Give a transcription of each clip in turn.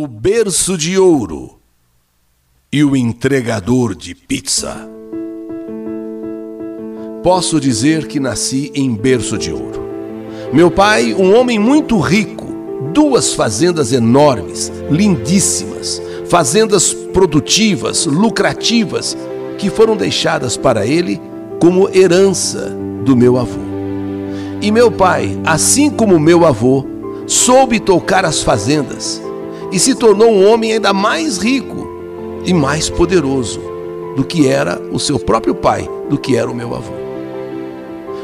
o berço de ouro e o entregador de pizza. Posso dizer que nasci em berço de ouro. Meu pai, um homem muito rico, duas fazendas enormes, lindíssimas, fazendas produtivas, lucrativas, que foram deixadas para ele como herança do meu avô. E meu pai, assim como meu avô, soube tocar as fazendas e se tornou um homem ainda mais rico e mais poderoso do que era o seu próprio pai, do que era o meu avô.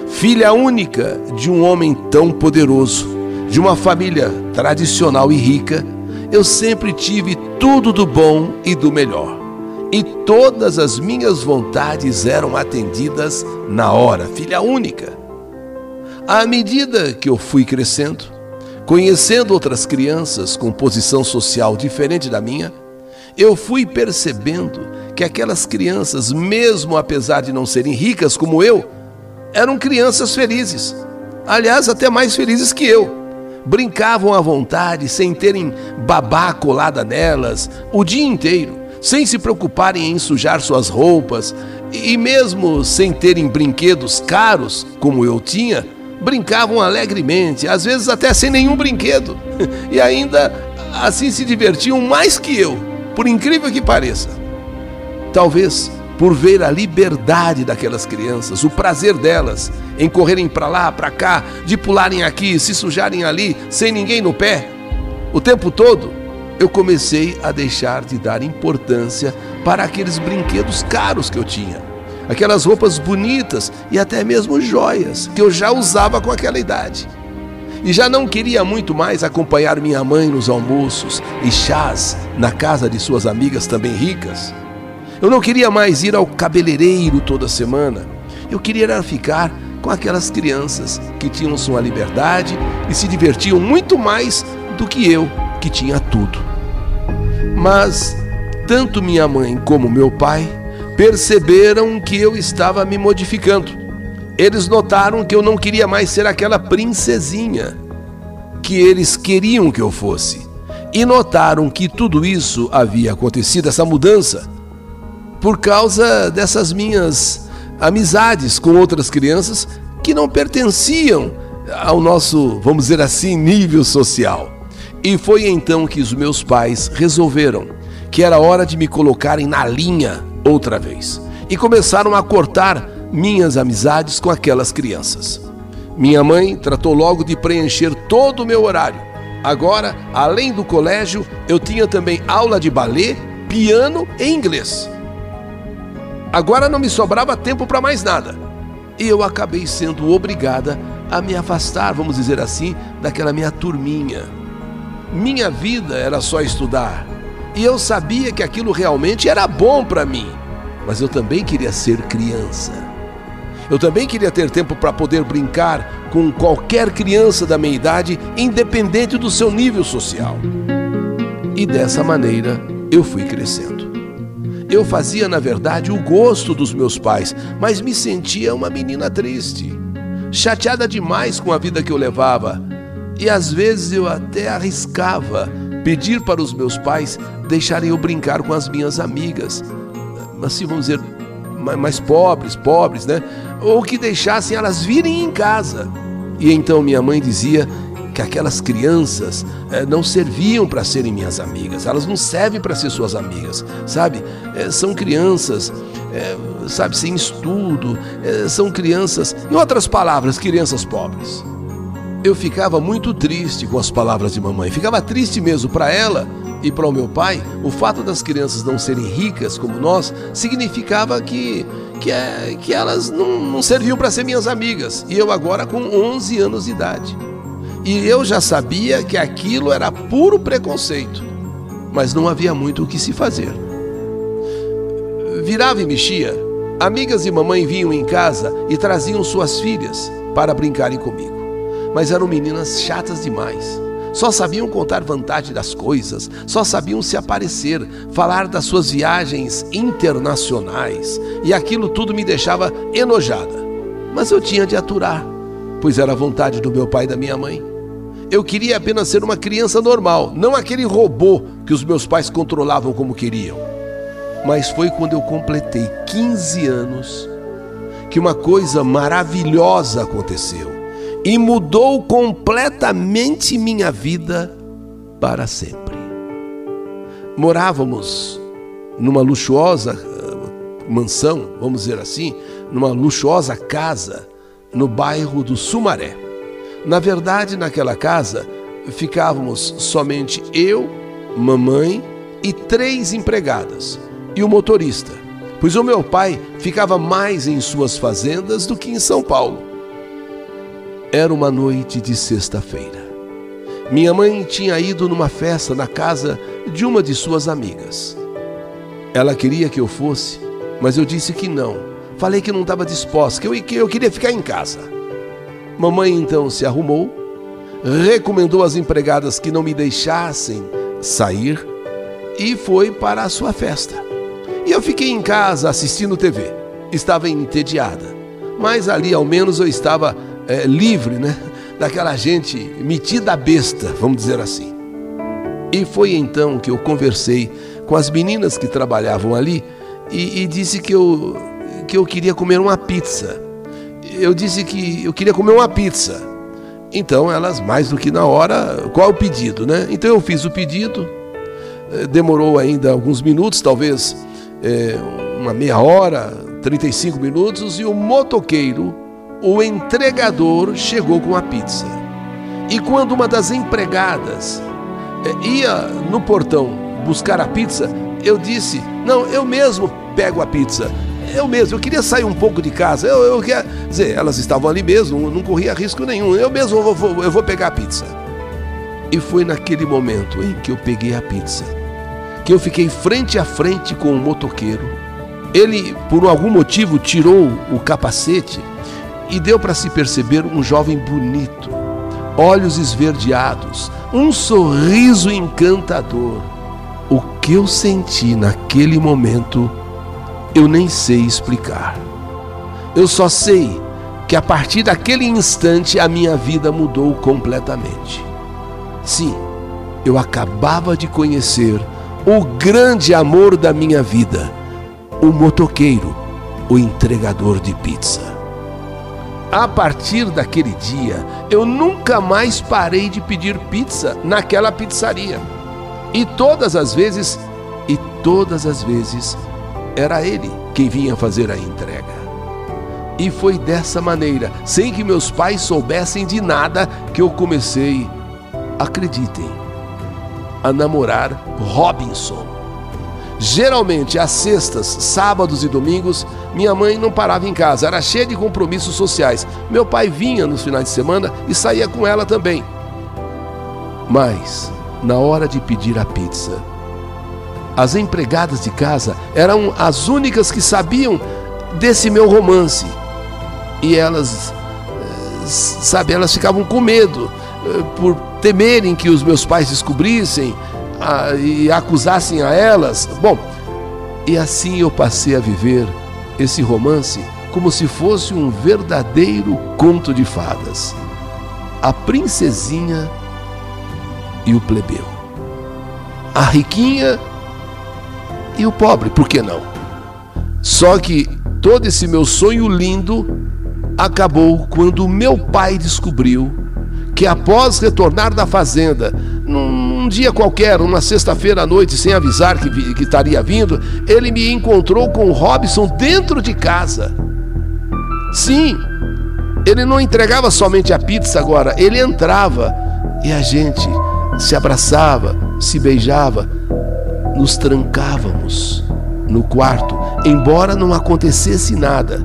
Filha única de um homem tão poderoso, de uma família tradicional e rica, eu sempre tive tudo do bom e do melhor. E todas as minhas vontades eram atendidas na hora, filha única. À medida que eu fui crescendo, conhecendo outras crianças com posição social diferente da minha, eu fui percebendo que aquelas crianças, mesmo apesar de não serem ricas como eu, eram crianças felizes. Aliás, até mais felizes que eu. Brincavam à vontade, sem terem babá colada nelas o dia inteiro, sem se preocuparem em sujar suas roupas e mesmo sem terem brinquedos caros, como eu tinha, brincavam alegremente, às vezes até sem nenhum brinquedo, e ainda assim se divertiam mais que eu, por incrível que pareça. Talvez por ver a liberdade daquelas crianças, o prazer delas em correrem para lá, para cá, de pularem aqui, se sujarem ali, sem ninguém no pé. O tempo todo, eu comecei a deixar de dar importância para aqueles brinquedos caros que eu tinha, aquelas roupas bonitas e até mesmo joias que eu já usava com aquela idade. E já não queria muito mais acompanhar minha mãe nos almoços e chás na casa de suas amigas também ricas. Eu não queria mais ir ao cabeleireiro toda semana. Eu queria ficar com aquelas crianças que tinham sua liberdade e se divertiam muito mais do que eu, que tinha tudo. Mas tanto minha mãe como meu pai perceberam que eu estava me modificando. Eles notaram que eu não queria mais ser aquela princesinha que eles queriam que eu fosse. E notaram que tudo isso havia acontecido, essa mudança, por causa dessas minhas amizades com outras crianças que não pertenciam ao nosso, vamos dizer assim, nível social. E foi então que os meus pais resolveram que era hora de me colocarem na linha outra vez e começaram a cortar minhas amizades com aquelas crianças. Minha mãe tratou logo de preencher todo o meu horário. Agora, além do colégio, eu tinha também aula de balé, piano e inglês. Agora não me sobrava tempo para mais nada. E eu acabei sendo obrigada a me afastar, vamos dizer assim, daquela minha turminha. Minha vida era só estudar. E eu sabia que aquilo realmente era bom para mim. Mas eu também queria ser criança. Eu também queria ter tempo para poder brincar com qualquer criança da minha idade, independente do seu nível social. E dessa maneira eu fui crescendo. Eu fazia, na verdade, o gosto dos meus pais, mas me sentia uma menina triste, chateada demais com a vida que eu levava. E às vezes eu até arriscava pedir para os meus pais deixarem eu brincar com as minhas amigas, assim vamos dizer, mais pobres, pobres, né? Ou que deixassem elas virem em casa. E então minha mãe dizia que aquelas crianças é, não serviam para serem minhas amigas, elas não servem para ser suas amigas, sabe? É, são crianças, é, sabe, sem estudo, são crianças, em outras palavras, crianças pobres. Eu ficava muito triste com as palavras de mamãe, ficava triste mesmo para ela e para o meu pai. O fato das crianças não serem ricas como nós significava que que, é, que elas não, não serviam para ser minhas amigas. E eu agora com 11 anos de idade. E eu já sabia que aquilo era puro preconceito, mas não havia muito o que se fazer. Virava e mexia, amigas e mamãe vinham em casa e traziam suas filhas para brincarem comigo. Mas eram meninas chatas demais. Só sabiam contar vantagem das coisas, só sabiam se aparecer, falar das suas viagens internacionais, e aquilo tudo me deixava enojada. Mas eu tinha de aturar, pois era a vontade do meu pai e da minha mãe. Eu queria apenas ser uma criança normal, não aquele robô que os meus pais controlavam como queriam. Mas foi quando eu completei 15 anos que uma coisa maravilhosa aconteceu e mudou completamente minha vida para sempre. Morávamos numa luxuosa eh, mansão, vamos dizer assim, numa luxuosa casa no bairro do Sumaré. Na verdade, naquela casa ficávamos somente eu, mamãe e três empregadas e o motorista, pois o meu pai ficava mais em suas fazendas do que em São Paulo. Era uma noite de sexta-feira. Minha mãe tinha ido numa festa na casa de uma de suas amigas. Ela queria que eu fosse, mas eu disse que não Falei que não estava disposta, que eu, que eu queria ficar em casa. Mamãe então se arrumou, recomendou às empregadas que não me deixassem sair e foi para a sua festa. E eu fiquei em casa assistindo TV. Estava entediada, mas ali ao menos eu estava é, livre, né? Daquela gente metida besta, vamos dizer assim. E foi então que eu conversei com as meninas que trabalhavam ali e, e disse que eu que eu queria comer uma pizza. Eu disse que eu queria comer uma pizza. Então elas, mais do que na hora, qual é o pedido, né? Então eu fiz o pedido, eh, demorou ainda alguns minutos, talvez é, uma meia hora, 35 minutos, e o motoqueiro, o entregador, chegou com a pizza. E quando uma das empregadas é, ia no portão buscar a pizza, eu disse: Não, eu mesmo pego a pizza eu mesmo, eu queria sair um pouco de casa. Eu, eu queria dizer, elas estavam ali mesmo, não corria risco nenhum. Eu mesmo eu vou, eu vou pegar a pizza. E foi naquele momento em que eu peguei a pizza, que eu fiquei frente a frente com o motoqueiro. Ele, por algum motivo, tirou o capacete e deu para se perceber um jovem bonito, olhos esverdeados, um sorriso encantador. O que eu senti naquele momento eu nem sei explicar. Eu só sei que a partir daquele instante a minha vida mudou completamente. Sim, eu acabava de conhecer o grande amor da minha vida, o motoqueiro, o entregador de pizza. A partir daquele dia, eu nunca mais parei de pedir pizza naquela pizzaria. E todas as vezes, e todas as vezes, era ele quem vinha fazer a entrega. E foi dessa maneira, sem que meus pais soubessem de nada, que eu comecei, acreditem, a namorar Robinson. Geralmente, às sextas, sábados e domingos, minha mãe não parava em casa, era cheia de compromissos sociais. Meu pai vinha nos finais de semana e saía com ela também. Mas, na hora de pedir a pizza, as empregadas de casa eram as únicas que sabiam desse meu romance. E elas, eh, sabe, elas ficavam com medo eh, por temerem que os meus pais descobrissem e acusassem a elas. Bom, e assim eu passei a viver esse romance como se fosse um verdadeiro conto de fadas. A princesinha e o plebeu. A riquinha e o pobre, por que não? Só que todo esse meu sonho lindo acabou quando meu pai descobriu que após retornar da fazenda, dia qualquer, uma sexta-feira à noite, sem avisar que, que estaria vindo, ele me encontrou com o Robson dentro de casa. Sim, ele não entregava somente a pizza agora, ele entrava e a gente se abraçava, se beijava nos trancávamos no quarto, embora não acontecesse nada.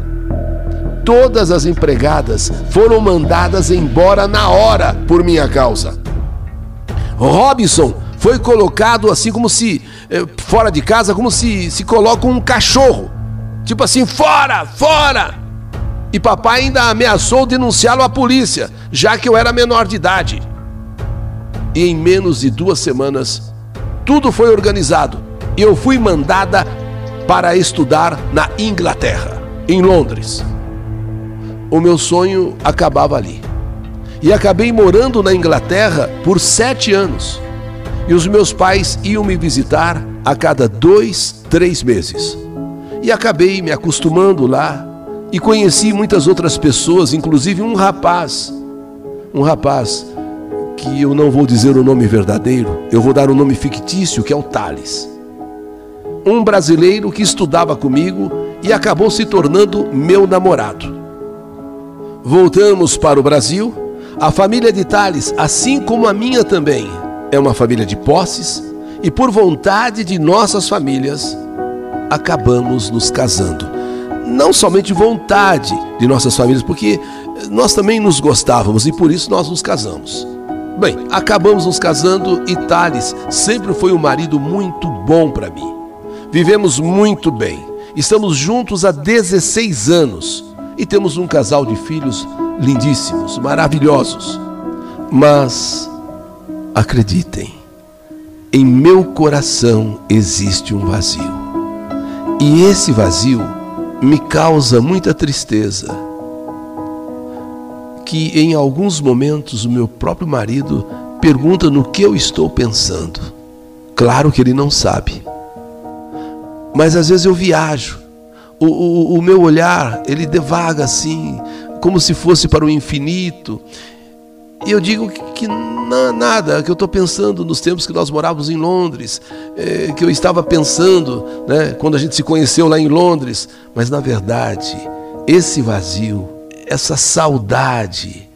Todas as empregadas foram mandadas embora na hora por minha causa. Robinson foi colocado assim como se eh, fora de casa, como se se coloca um cachorro, tipo assim, fora, fora. E papai ainda ameaçou denunciá-lo à polícia, já que eu era menor de idade. E em menos de duas semanas tudo foi organizado eu fui mandada para estudar na Inglaterra, em Londres. O meu sonho acabava ali. E acabei morando na Inglaterra por sete anos. E os meus pais iam me visitar a cada dois, três meses. E acabei me acostumando lá e conheci muitas outras pessoas, inclusive um rapaz, um rapaz que eu não vou dizer o nome verdadeiro, eu vou dar o um nome fictício, que é o Thales. Um brasileiro que estudava comigo e acabou se tornando meu namorado. Voltamos para o Brasil. A família de Thales, assim como a minha também, é uma família de posses e por vontade de nossas famílias acabamos nos casando. Não somente vontade de nossas famílias, porque nós também nos gostávamos e por isso nós nos casamos. Bem, acabamos nos casando e Thales sempre foi um marido muito bom para mim. Vivemos muito bem. Estamos juntos há 16 anos e temos um casal de filhos lindíssimos, maravilhosos. Mas acreditem, em meu coração existe um vazio. E esse vazio me causa muita tristeza. Que em alguns momentos o meu próprio marido pergunta no que eu estou pensando. Claro que ele não sabe. Mas às vezes eu viajo. O, o, o meu olhar, ele devaga assim, como se fosse para o infinito. E eu digo que, que nada, que eu estou pensando nos tempos que nós morávamos em Londres, é, que eu estava pensando né, quando a gente se conheceu lá em Londres. Mas na verdade, esse vazio, essa saudade,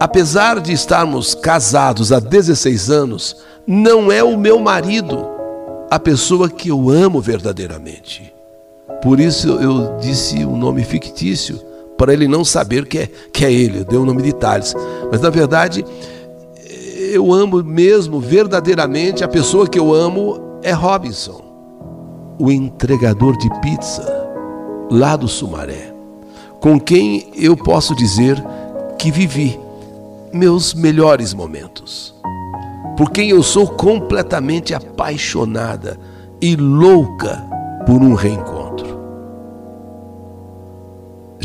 apesar de estarmos casados há 16 anos, não é o meu marido, a pessoa que eu amo verdadeiramente. Por isso eu disse um nome fictício para ele não saber que é, que é ele. Eu dei o nome de Thales. Mas na verdade, eu amo mesmo, verdadeiramente, a pessoa que eu amo é Robinson, o entregador de pizza lá do Sumaré, com quem eu posso dizer que vivi meus melhores momentos, por quem eu sou completamente apaixonada e louca por um reencontro.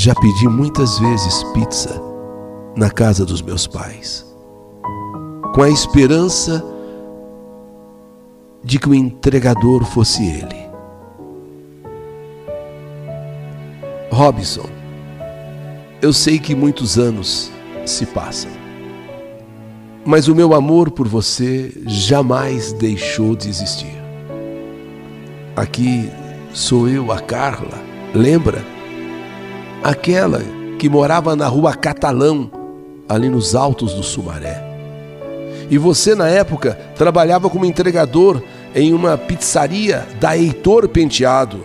Já pedi muitas vezes pizza na casa dos meus pais, com a esperança de que o entregador fosse ele. Robson, eu sei que muitos anos se passam, mas o meu amor por você jamais deixou de existir. Aqui sou eu, a Carla, lembra? Aquela que morava na rua Catalão, ali nos altos do Sumaré. E você, na época, trabalhava como entregador em uma pizzaria da Heitor Penteado.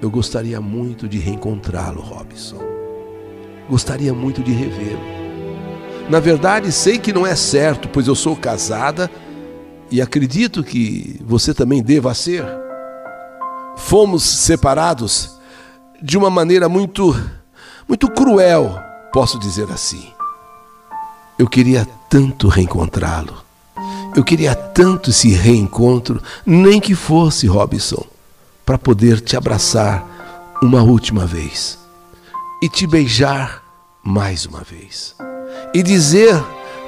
Eu gostaria muito de reencontrá-lo, Robson. Gostaria muito de revê-lo. Na verdade, sei que não é certo, pois eu sou casada e acredito que você também deva ser. Fomos separados de uma maneira muito, muito cruel, posso dizer assim. Eu queria tanto reencontrá-lo. Eu queria tanto esse reencontro, nem que fosse, Robson, para poder te abraçar uma última vez e te beijar mais uma vez e dizer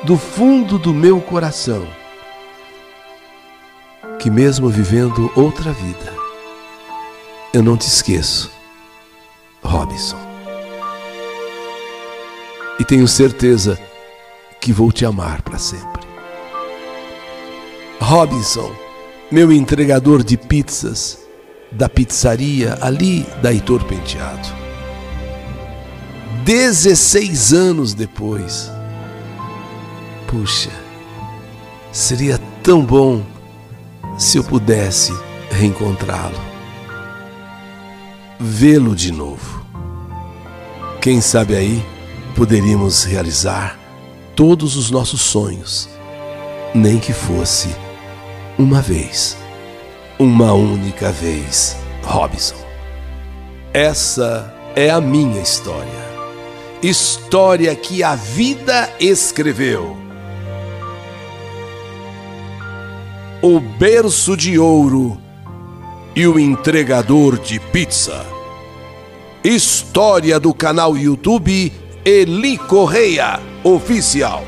do fundo do meu coração que, mesmo vivendo outra vida, eu não te esqueço Robinson. E tenho certeza que vou te amar para sempre. Robinson, meu entregador de pizzas da pizzaria ali da Heitor Penteado. 16 anos depois. Puxa, seria tão bom se eu pudesse reencontrá-lo vê-lo de novo. Quem sabe aí poderíamos realizar todos os nossos sonhos, nem que fosse uma vez, uma única vez, Robson. Essa é a minha história. História que a vida escreveu. O berço de ouro e o entregador de pizza. História do canal YouTube Eli Correia Oficial.